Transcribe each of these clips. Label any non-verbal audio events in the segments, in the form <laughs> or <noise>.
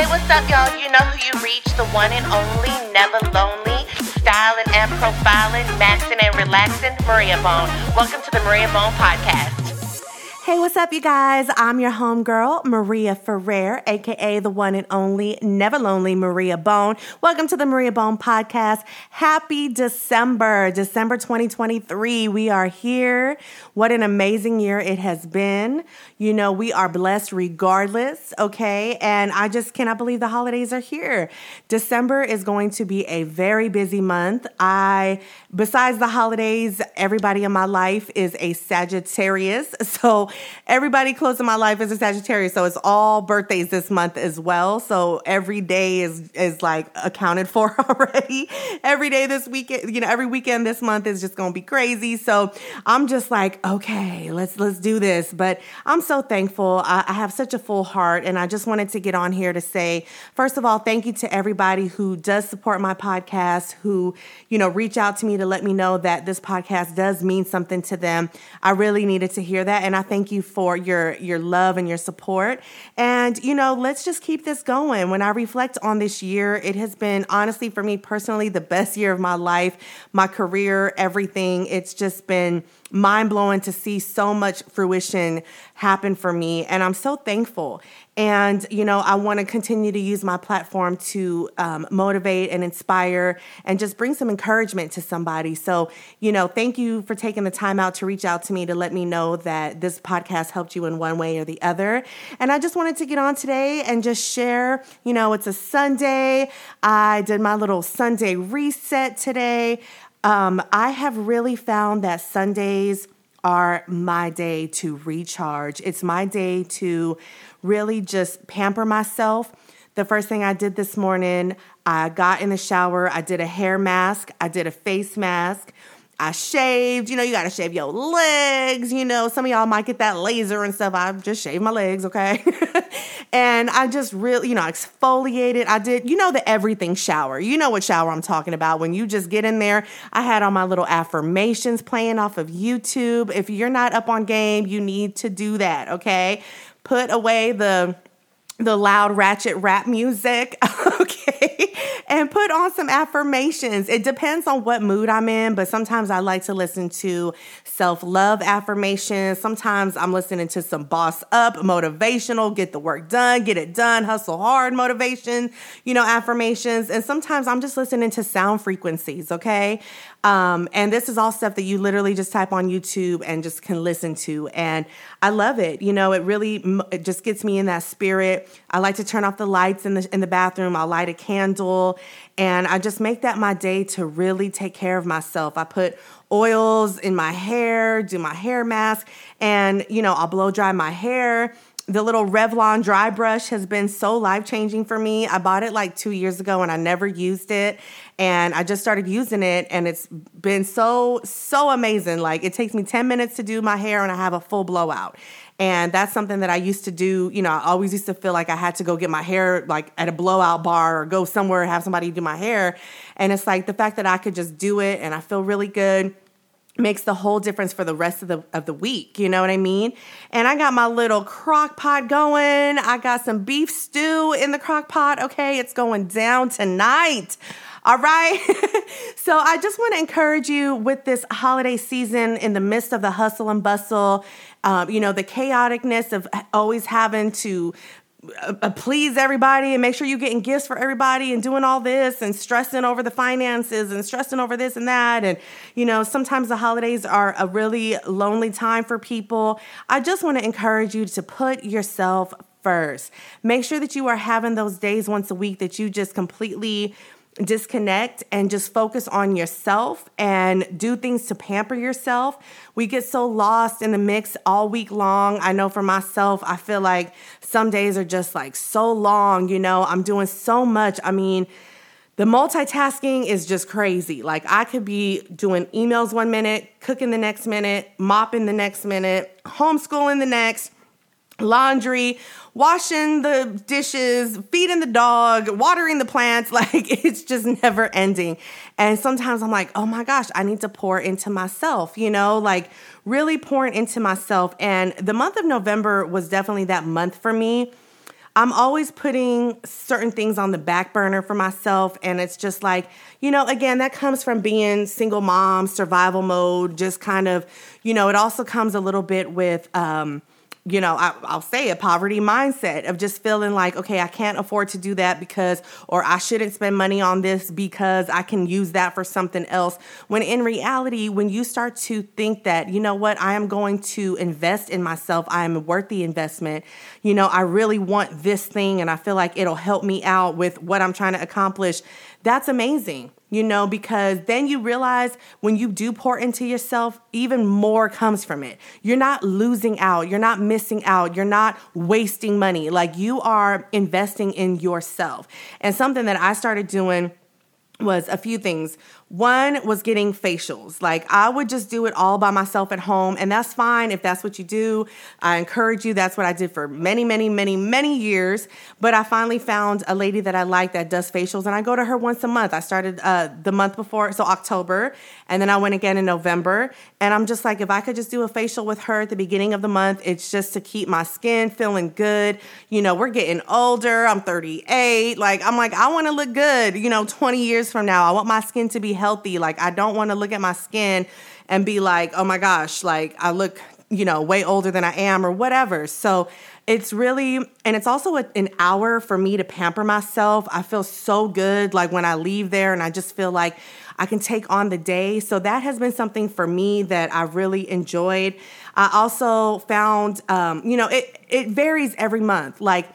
Hey, what's up, y'all? You know who you reach, the one and only, never lonely, styling and profiling, maxing and relaxing, Maria Bone. Welcome to the Maria Bone Podcast. Hey, what's up, you guys? I'm your homegirl, Maria Ferrer, aka the one and only, never lonely Maria Bone. Welcome to the Maria Bone podcast. Happy December, December 2023. We are here. What an amazing year it has been. You know, we are blessed regardless, okay? And I just cannot believe the holidays are here. December is going to be a very busy month. I, besides the holidays, everybody in my life is a Sagittarius. <laughs> So, everybody close to my life is a Sagittarius, so it's all birthdays this month as well. So every day is is like accounted for <laughs> already. every day this weekend, you know, every weekend this month is just gonna be crazy. So I'm just like, okay, let's let's do this. But I'm so thankful. I, I have such a full heart, and I just wanted to get on here to say, first of all, thank you to everybody who does support my podcast, who you know reach out to me to let me know that this podcast does mean something to them. I really needed to hear that, and I thank you for your your love and your support. And you know, let's just keep this going. When I reflect on this year, it has been honestly for me personally the best year of my life, my career, everything. It's just been mind blowing to see so much fruition happen for me. And I'm so thankful. And, you know, I want to continue to use my platform to um, motivate and inspire and just bring some encouragement to somebody. So, you know, thank you for taking the time out to reach out to me to let me know that this podcast helped you in one way or the other. And I just wanted to get on today and just share, you know, it's a Sunday. I did my little Sunday reset today. Um, I have really found that Sundays are my day to recharge. It's my day to really just pamper myself. The first thing I did this morning, I got in the shower, I did a hair mask, I did a face mask. I shaved, you know, you gotta shave your legs, you know. Some of y'all might get that laser and stuff. I just shaved my legs, okay? <laughs> and I just really, you know, exfoliated. I did, you know, the everything shower. You know what shower I'm talking about. When you just get in there, I had all my little affirmations playing off of YouTube. If you're not up on game, you need to do that, okay? Put away the the loud ratchet rap music, <laughs> okay, and put on some affirmations. It depends on what mood I'm in, but sometimes I like to listen to self love affirmations. Sometimes I'm listening to some boss up, motivational, get the work done, get it done, hustle hard motivation, you know, affirmations. And sometimes I'm just listening to sound frequencies, okay? Um, and this is all stuff that you literally just type on YouTube and just can listen to. And I love it. You know, it really it just gets me in that spirit. I like to turn off the lights in the in the bathroom. I'll light a candle and I just make that my day to really take care of myself. I put oils in my hair, do my hair mask, and you know, I'll blow dry my hair the little Revlon dry brush has been so life changing for me. I bought it like two years ago and I never used it. And I just started using it and it's been so, so amazing. Like it takes me 10 minutes to do my hair and I have a full blowout. And that's something that I used to do. You know, I always used to feel like I had to go get my hair like at a blowout bar or go somewhere and have somebody do my hair. And it's like the fact that I could just do it and I feel really good makes the whole difference for the rest of the of the week you know what i mean? And i got my little crock pot going. I got some beef stew in the crock pot okay? It's going down tonight all right? <laughs> So i just want to encourage you with this holiday season in the midst of the hustle and bustle um, you know the chaoticness of always having to uh, please everybody and make sure you're getting gifts for everybody and doing all this and stressing over the finances and stressing over this and that. And, you know, sometimes the holidays are a really lonely time for people. I just want to encourage you to put yourself first. Make sure that you are having those days once a week that you just completely disconnect and just focus on yourself and do things to pamper yourself. We get so lost in the mix all week long. I know for myself, I feel like some days are just like so long, you know, I'm doing so much. I mean, the multitasking is just crazy. Like I could be doing emails one minute, cooking the next minute, mopping the next minute, homeschooling the next laundry, washing the dishes, feeding the dog, watering the plants. <laughs> Like it's just never ending. And sometimes I'm like, oh my gosh, I need to pour into myself, you know, like really pouring into myself. And the month of November was definitely that month for me. I'm always putting certain things on the back burner for myself. And it's just like, you know, again, that comes from being single mom, survival mode, just kind of, you know, it also comes a little bit with, um, you know, I, will say a poverty mindset of just feeling like, okay, I can't afford to do that because, or I shouldn't spend money on this because I can use that for something else. When in reality, when you start to think that, you know what, I am going to invest in myself, I am worth the investment, you know, I really want this thing and I feel like it'll help me out with what I'm trying to accomplish, that's amazing you know, because then you realize when you do pour into yourself, even more comes from it. You're not losing out, you're not missing out, you're not wasting money. Like you are investing in yourself. And something that I started doing was a few things. One was getting facials. Like I would just do it all by myself at home, and that's fine if that's what you do. I encourage you. That's what I did for many, many, many, many years. But I finally found a lady that I like that does facials, and I go to her once a month. I started uh, the month before, so October, and then I went again in November. And I'm just like, if I could just do a facial with her at the beginning of the month, it's just to keep my skin feeling good. You know, we're getting older. I'm 38. Like I'm like, I want to look good. You know, 20 years from now, I want my skin to be healthy. Like I don't want to look at my skin and be like, oh my gosh, like I look, you know, way older than I am or whatever. So it's really, and it's also a, an hour for me to pamper myself. I feel so good like when I leave there and I just feel like I can take on the day. So that has been something for me that I really enjoyed. I also found, um, you know, it, it varies every month. Like,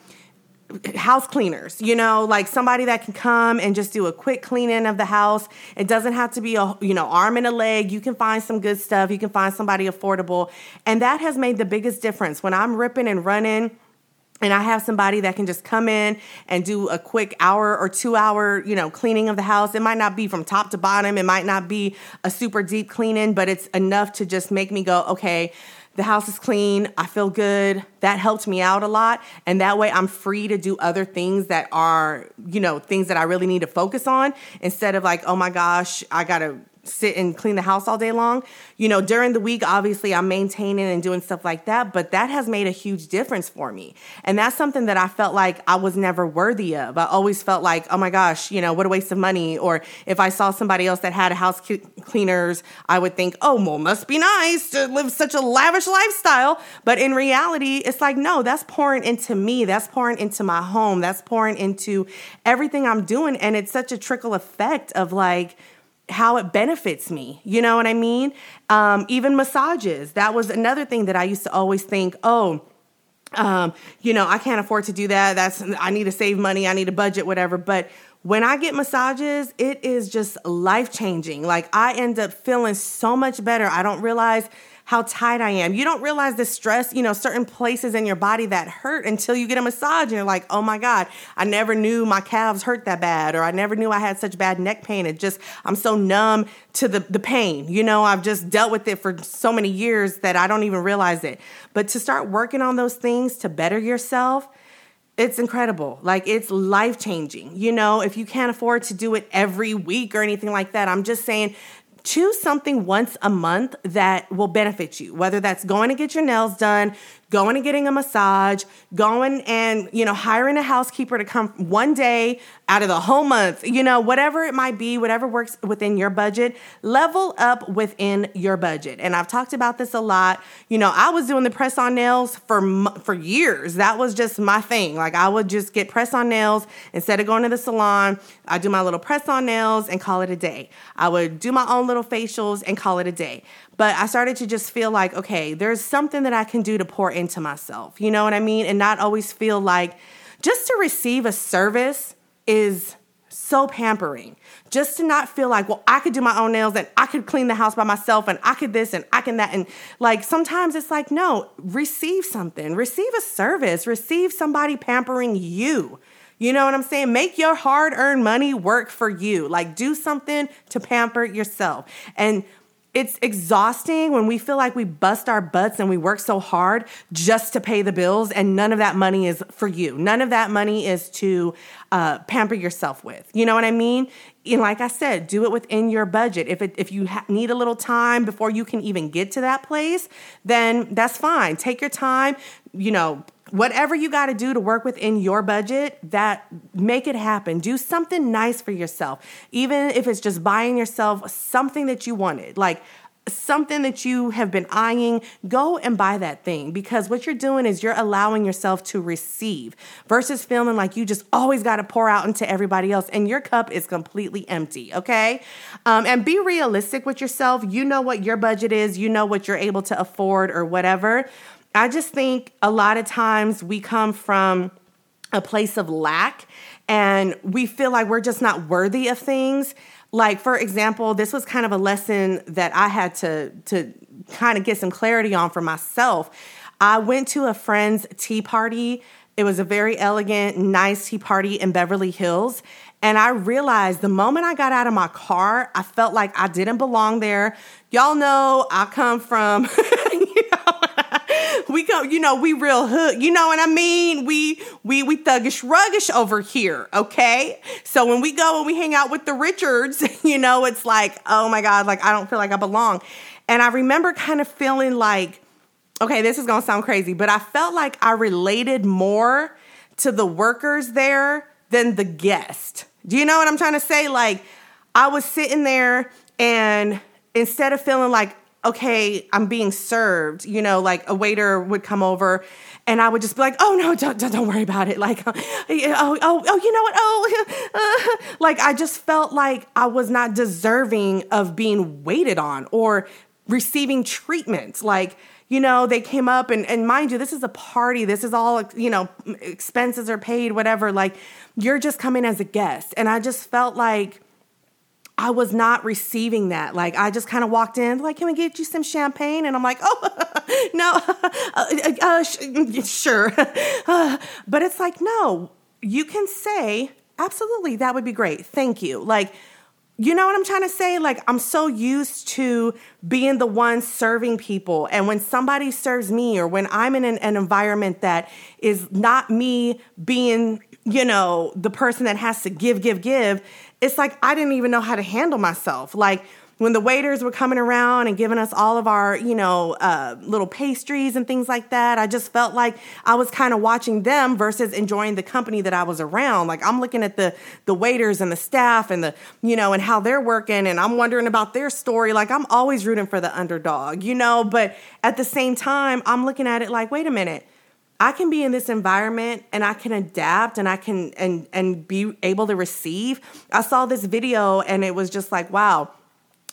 house cleaners, you know, like somebody that can come and just do a quick cleaning of the house. It doesn't have to be a, you know, arm and a leg. You can find some good stuff. You can find somebody affordable. And that has made the biggest difference. When I'm ripping and running, and I have somebody that can just come in and do a quick hour or two hour, you know, cleaning of the house. It might not be from top to bottom. It might not be a super deep cleaning, but it's enough to just make me go, okay, the house is clean. I feel good. That helped me out a lot. And that way I'm free to do other things that are, you know, things that I really need to focus on instead of like, oh my gosh, I got to sit and clean the house all day long. You know, during the week, obviously, I'm maintaining and doing stuff like that, but that has made a huge difference for me. And that's something that I felt like I was never worthy of. I always felt like, oh my gosh, you know, what a waste of money. Or if I saw somebody else that had a house cleaners, I would think, oh, well, must be nice to live such a lavish lifestyle. But in reality, it's like, no, that's pouring into me. That's pouring into my home. That's pouring into everything I'm doing. And it's such a trickle effect of like, how it benefits me. You know what I mean? Um, even massages. That was another thing that I used to always think, oh, um, you know, I can't afford to do that. That's I need to save money. I need a budget, whatever. But when I get massages, it is just life changing. Like I end up feeling so much better. I don't realize how tight I am. You don't realize the stress, you know, certain places in your body that hurt until you get a massage and you're like, oh my God, I never knew my calves hurt that bad, or I never knew I had such bad neck pain. It just, I'm so numb to the, the pain. You know, I've just dealt with it for so many years that I don't even realize it. But to start working on those things to better yourself, it's incredible. Like it's life changing. You know, if you can't afford to do it every week or anything like that, I'm just saying choose something once a month that will benefit you, whether that's going to get your nails done, going and getting a massage, going and, you know, hiring a housekeeper to come one day out of the whole month, you know, whatever it might be, whatever works within your budget, level up within your budget. And I've talked about this a lot. You know, I was doing the press on nails for for years. That was just my thing. Like I would just get press on nails instead of going to the salon. I do my little press on nails and call it a day. I would do my own little facials and call it a day. But I started to just feel like, okay, there's something that I can do to pour into myself. You know what I mean? And not always feel like just to receive a service is so pampering. Just to not feel like, well, I could do my own nails and I could clean the house by myself and I could this and I can that. And like sometimes it's like, no, receive something, receive a service, receive somebody pampering you. You know what I'm saying? Make your hard earned money work for you. Like do something to pamper yourself. And it's exhausting when we feel like we bust our butts and we work so hard just to pay the bills, and none of that money is for you. None of that money is to uh, pamper yourself with. You know what I mean? And like I said, do it within your budget. If it, if you ha- need a little time before you can even get to that place, then that's fine. Take your time. You know, whatever you got to do to work within your budget, that make it happen. Do something nice for yourself. Even if it's just buying yourself something that you wanted. Like something that you have been eyeing, go and buy that thing because what you're doing is you're allowing yourself to receive versus feeling like you just always got to pour out into everybody else and your cup is completely empty, okay? Um, and be realistic with yourself. You know what your budget is, you know what you're able to afford or whatever. I just think a lot of times we come from a place of lack and we feel like we're just not worthy of things. Like for example this was kind of a lesson that i had to to kind of get some clarity on for myself. I went to a friend's tea party. It was a very elegant nice tea party in beverly hills. And i realized the moment i got out of my car i felt like i didn't belong there. Y'all know i come from <laughs> <laughs> we go, you know, we real hood. You know what I mean? We we we thuggish ruggish over here, okay? So when we go and we hang out with the Richards, <laughs> you know, it's like, oh my God, like I don't feel like I belong. And I remember kind of feeling like, okay, this is gonna sound crazy, but I felt like I related more to the workers there than the guest. Do you know what I'm trying to say? Like, I was sitting there and instead of feeling like okay, I'm being served, you know, like a waiter would come over and I would just be like, oh no, don't, don't worry about it. Like, <laughs> oh, oh, oh, you know what? Oh, <laughs> like I just felt like I was not deserving of being waited on or receiving treatment. Like, you know, they came up and, and mind you, this is a party. This is all, you know, expenses are paid, whatever. Like, you're just coming as a guest. And I just felt like, I was not receiving that. Like I just kind of walked in, like, "Can we get you some champagne?" And I'm like, "Oh, <laughs> no, <laughs> uh, uh, sh- sure." <laughs> but it's like, no, you can say, "Absolutely, that would be great. Thank you." Like, you know what I'm trying to say? Like, I'm so used to being the one serving people. And when somebody serves me, or when I'm in an, an environment that is not me being, you know, the person that has to give, give, give, it's like I didn't even know how to handle myself. Like when the waiters were coming around and giving us all of our, you know, uh, little pastries and things like that, I just felt like I was kind of watching them versus enjoying the company that I was around. Like I'm looking at the the waiters and the staff and the, you know, and how they're working, and I'm wondering about their story. Like I'm always rooting for the underdog, you know. But at the same time, I'm looking at it like, wait a minute I can be in this environment and I can adapt and I can and and be able to receive. I saw this video and it was just like, wow.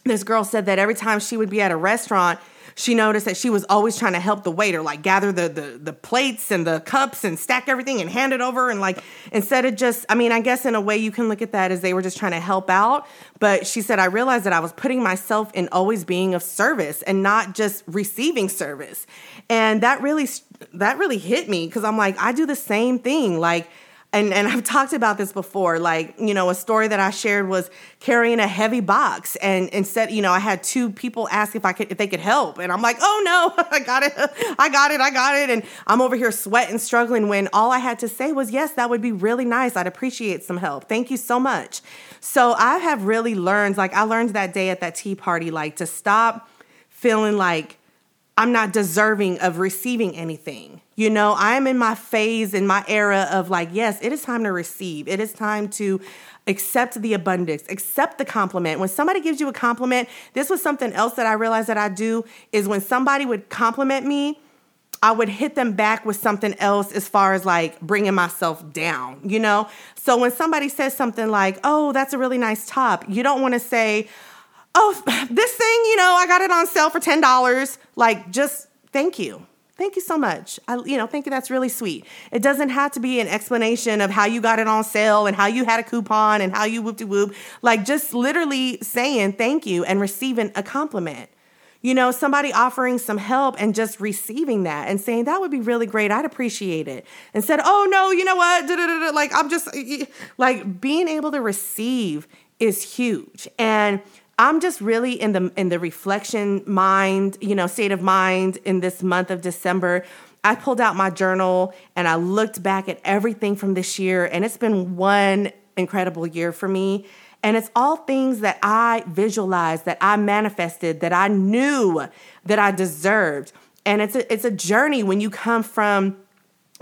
This girl said that every time she would be at a restaurant, she noticed that she was always trying to help the waiter, like gather the, the the plates and the cups and stack everything and hand it over. And like instead of just, I mean, I guess in a way you can look at that as they were just trying to help out. But she said, I realized that I was putting myself in always being of service and not just receiving service. And that really that really hit me because I'm like, I do the same thing. Like, and, and I've talked about this before. Like, you know, a story that I shared was carrying a heavy box. And instead, you know, I had two people ask if I could if they could help. And I'm like, oh no, <laughs> I got it. I got it. I got it. And I'm over here sweating, struggling when all I had to say was, yes, that would be really nice. I'd appreciate some help. Thank you so much. So I have really learned, like I learned that day at that tea party, like to stop feeling like I'm not deserving of receiving anything. You know, I am in my phase, in my era of like, yes, it is time to receive. It is time to accept the abundance, accept the compliment. When somebody gives you a compliment, this was something else that I realized that I do is when somebody would compliment me, I would hit them back with something else as far as like bringing myself down, you know? So when somebody says something like, oh, that's a really nice top, you don't want to say, oh, <laughs> this thing, you know, I got it on sale for $10. Like, just thank you. Thank you so much. I, you know, thank you. That's really sweet. It doesn't have to be an explanation of how you got it on sale and how you had a coupon and how you whoop de whoop. Like just literally saying thank you and receiving a compliment. You know, somebody offering some help and just receiving that and saying that would be really great. I'd appreciate it. Instead, oh no, you know what? Da-da-da-da. Like I'm just like being able to receive is huge. And I'm just really in the in the reflection mind, you know, state of mind in this month of December. I pulled out my journal and I looked back at everything from this year and it's been one incredible year for me. And it's all things that I visualized, that I manifested, that I knew that I deserved. And it's a, it's a journey when you come from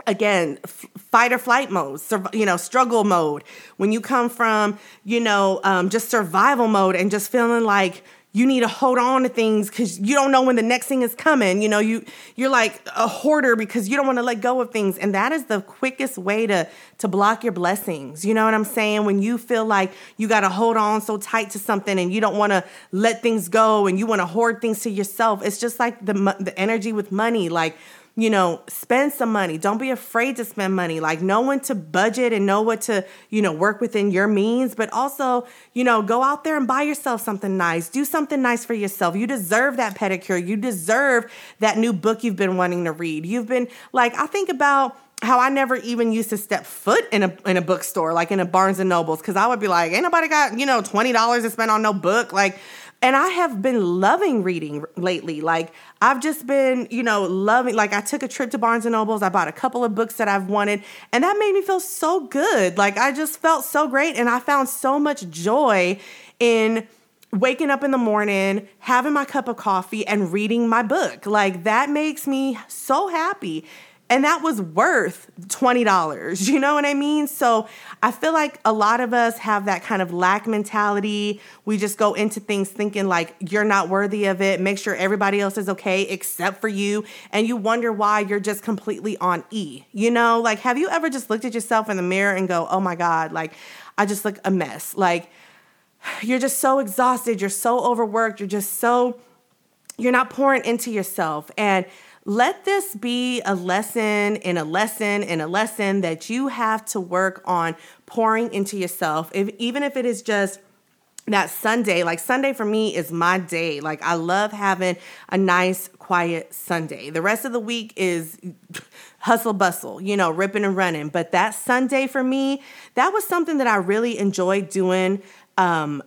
again f- fight or flight mode sur- you know struggle mode. When you come from you know um, just survival mode and just feeling like you need to hold on to things because you don't know when the next thing is coming you know you you're like a hoarder because you don't want to let go of things. And that is the quickest way to to block your blessings you know what i'm saying? When you feel like you got to hold on so tight to something and you don't want to let things go and you want to hoard things to yourself it's just like the the energy with money like you know, spend some money. Don't be afraid to spend money. Like know when to budget and know what to, you know, work within your means, but also, you know, go out there and buy yourself something nice. Do something nice for yourself. You deserve that pedicure. You deserve that new book you've been wanting to read. You've been like I think about how I never even used to step foot in a in a bookstore, like in a Barnes and Nobles, because I would be like, ain't nobody got, you know, twenty dollars to spend on no book. Like and I have been loving reading lately. Like I've just been, you know, loving like I took a trip to Barnes and Nobles. I bought a couple of books that I've wanted, and that made me feel so good. Like I just felt so great and I found so much joy in waking up in the morning, having my cup of coffee and reading my book. Like that makes me so happy and that was worth $20. You know what I mean? So I feel like a lot of us have that kind of lack mentality. We just go into things thinking like you're not worthy of it. Make sure everybody else is okay except for you. And you wonder why you're just completely on E. You know, like have you ever just looked at yourself in the mirror and go, oh my God, like I just look a mess? Like you're just so exhausted. You're so overworked. You're just so, you're not pouring into yourself. And let this be a lesson in a lesson in a lesson that you have to work on pouring into yourself. If even if it is just that Sunday, like Sunday for me is my day. Like I love having a nice quiet Sunday. The rest of the week is <laughs> hustle bustle, you know, ripping and running. But that Sunday for me, that was something that I really enjoyed doing. Um,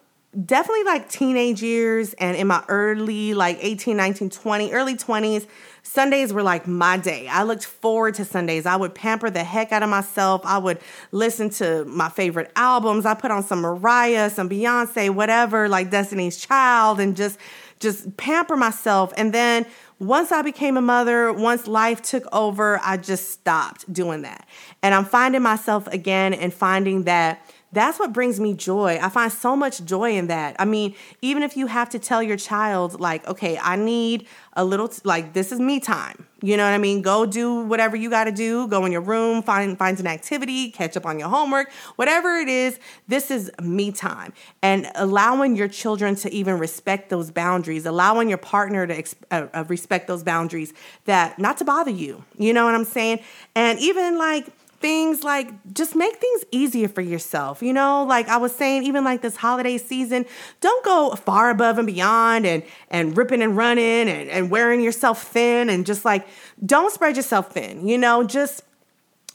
definitely like teenage years and in my early like 18 19 20 early 20s Sundays were like my day. I looked forward to Sundays. I would pamper the heck out of myself. I would listen to my favorite albums. I put on some Mariah, some Beyonce, whatever, like Destiny's Child, and just just pamper myself. And then once I became a mother, once life took over, I just stopped doing that. And I'm finding myself again and finding that that's what brings me joy. I find so much joy in that. I mean, even if you have to tell your child, like, okay, I need a little, t- like, this is me time. You know what I mean? Go do whatever you got to do. Go in your room, find find an activity, catch up on your homework, whatever it is. This is me time, and allowing your children to even respect those boundaries, allowing your partner to ex- uh, uh, respect those boundaries, that not to bother you. You know what I'm saying? And even like things like just make things easier for yourself. You know, like I was saying, even like this holiday season, don't go far above and beyond and and ripping and running and, and wearing yourself thin and just like don't spread yourself thin. You know, just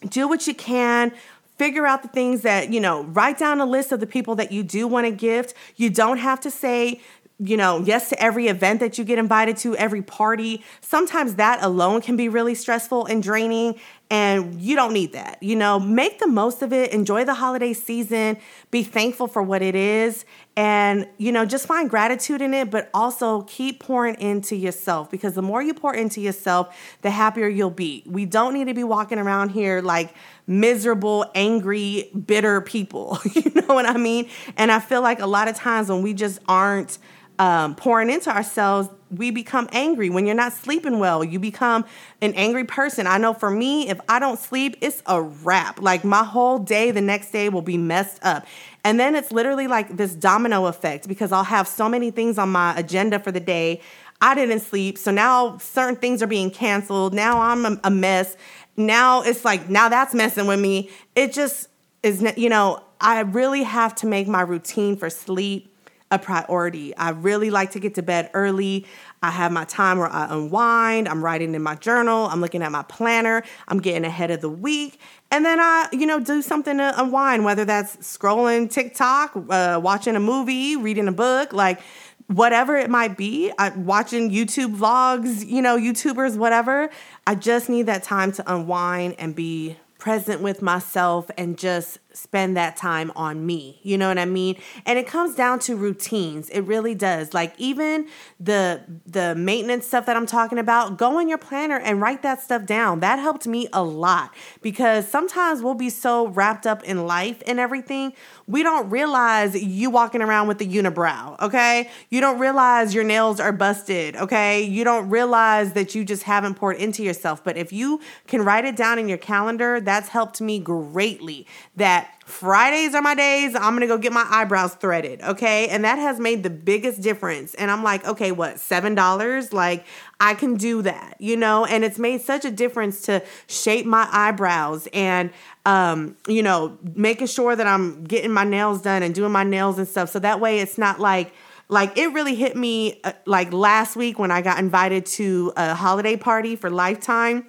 do what you can figure out the things that you know write down a list of the people that you do want to gift you don't have to say you know, yes to every event that you get invited to, every party. Sometimes that alone can be really stressful and draining, and you don't need that. You know, make the most of it, enjoy the holiday season, be thankful for what it is, and, you know, just find gratitude in it, but also keep pouring into yourself because the more you pour into yourself, the happier you'll be. We don't need to be walking around here like miserable, angry, bitter people. <laughs> you know what I mean? And I feel like a lot of times when we just aren't, um, pouring into ourselves, we become angry. When you're not sleeping well, you become an angry person. I know for me, if I don't sleep, it's a wrap. Like my whole day the next day will be messed up. And then it's literally like this domino effect because I'll have so many things on my agenda for the day. I didn't sleep. So now certain things are being canceled. Now I'm a mess. Now it's like, now that's messing with me. It just is, you know, I really have to make my routine for sleep a priority. I really like to get to bed early. I have my time where I unwind. I'm writing in my journal. I'm looking at my planner. I'm getting ahead of the week. And then I, you know, do something to unwind, whether that's scrolling TikTok, uh, watching a movie, reading a book, like whatever it might be. I, watching YouTube vlogs, you know, YouTubers, whatever. I just need that time to unwind and be present with myself and just spend that time on me. You know what I mean? And it comes down to routines. It really does. Like even the the maintenance stuff that I'm talking about, go in your planner and write that stuff down. That helped me a lot because sometimes we'll be so wrapped up in life and everything, we don't realize you walking around with the unibrow, okay? You don't realize your nails are busted, okay? You don't realize that you just haven't poured into yourself. But if you can write it down in your calendar, that's helped me greatly. That Fridays are my days. I'm gonna go get my eyebrows threaded, okay? And that has made the biggest difference. And I'm like, okay, what, seven dollars? Like, I can do that, you know? And it's made such a difference to shape my eyebrows and, um, you know, making sure that I'm getting my nails done and doing my nails and stuff. So that way it's not like, like it really hit me uh, like last week when I got invited to a holiday party for Lifetime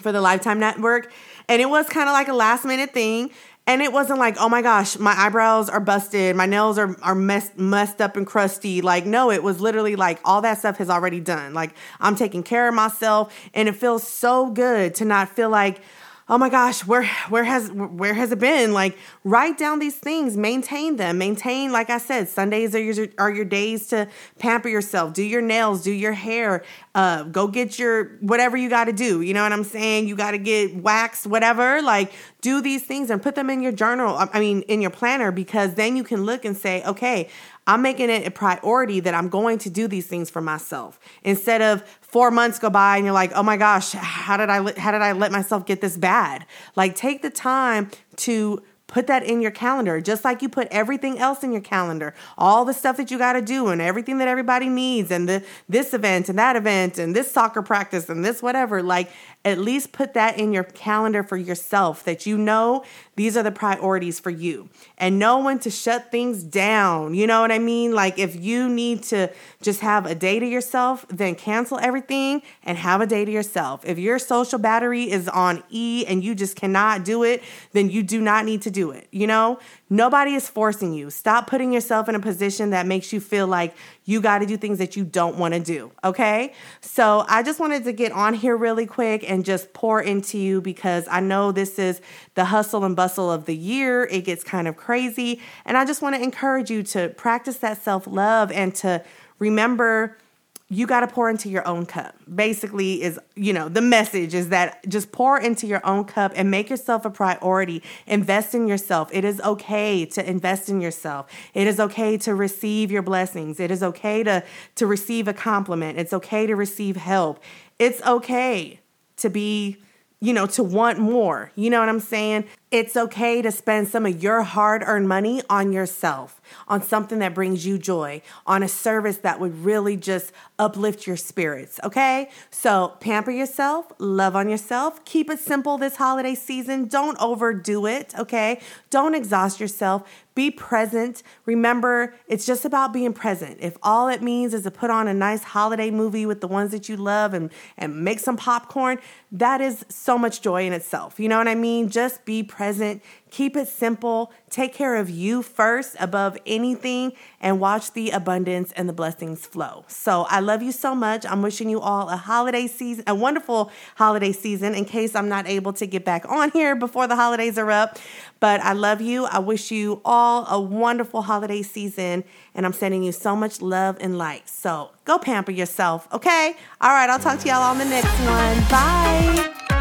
for the Lifetime Network. And it was kind of like a last minute thing. And it wasn't like, oh my gosh, my eyebrows are busted, my nails are, are messed, messed up and crusty. Like, no, it was literally like all that stuff has already done. Like, I'm taking care of myself, and it feels so good to not feel like, oh my gosh where where has where has it been? Like write down these things maintain them maintain like i said sundays are your are your days to pamper yourself. Do your nails do your hair uh, go get your whatever you got to do you know what i'm saying? You got to get waxed whatever like do these things and put them in your journal i mean in your planner because then you can look and say okay I'm making it a priority that I'm going to do these things for myself instead of four months go by and you're like, oh my gosh, how did I how did I let myself get this bad? Like take the time to Put that in your calendar, just like you put everything else in your calendar. All the stuff that you got to do and everything that everybody needs and the this event and that event and this soccer practice and this whatever. Like at least put that in your calendar for yourself that you know these are the priorities for you and know when to shut things down. You know what I mean? Like if you need to just have a day to yourself, then cancel everything and have a day to yourself. If your social battery is on E and you just cannot do it, then you do not need to do it. You know, nobody is forcing you. Stop putting yourself in a position that makes you feel like you got to do things that you don't want to do. Okay. So I just wanted to get on here really quick and just pour into you because I know this is the hustle and bustle of the year. It gets kind of crazy. And I just want to encourage you to practice that self love and to remember you got to pour into your own cup. Basically, is you know, the message is that just pour into your own cup and make yourself a priority. Invest in yourself. It is okay to invest in yourself. It is okay to receive your blessings. It is okay to, to receive a compliment. It's okay to receive help. It's okay to be you know, to want more. You know what I'm saying? It's okay to spend some of your hard earned money on yourself, on something that brings you joy, on a service that would really just uplift your spirits. Okay? So pamper yourself, love on yourself, keep it simple this holiday season. Don't overdo it. Okay? Don't exhaust yourself. Be present. Remember, it's just about being present. If all it means is to put on a nice holiday movie with the ones that you love and, and make some popcorn, that is so much joy in itself. You know what I mean? Just be present. Keep it simple. Take care of you first above anything and watch the abundance and the blessings flow. So I love you so much. I'm wishing you all a holiday season, a wonderful holiday season in case I'm not able to get back on here before the holidays are up. But I love you. I wish you all a wonderful holiday season. And I'm sending you so much love and light. So go pamper yourself, okay? All right, I'll talk to y'all on the next one. Bye.